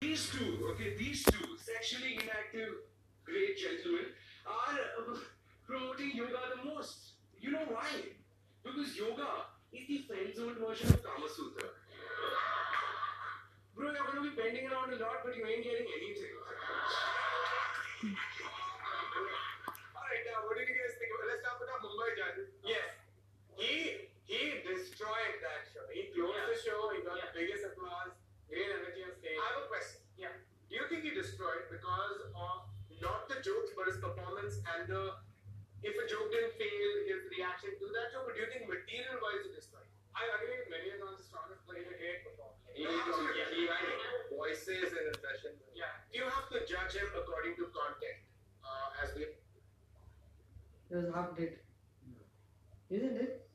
These two, okay, these two sexually inactive great gentlemen are uh, promoting yoga the most. You know why? Because yoga is the friend zone version of Kama Sutra. Bro, you're gonna be bending around a lot, but you ain't getting anything. Alright, now what did you guys think? Let's start with our Mumbai judge. Yes, he he destroyed that show. He closed the show. He got the biggest applause, great energy on stage. I have a question. Yeah. Do you think he destroyed because of not the jokes, but his performance and the if a joke didn't fail, his reaction to that joke? Or do you think material-wise he destroyed? I agree with many of the strongest played a great performance. He, No, absolutely. he had voices and impressions. Yeah. Do you have to judge him according to content? Uh, as we It was half dead. Isn't it?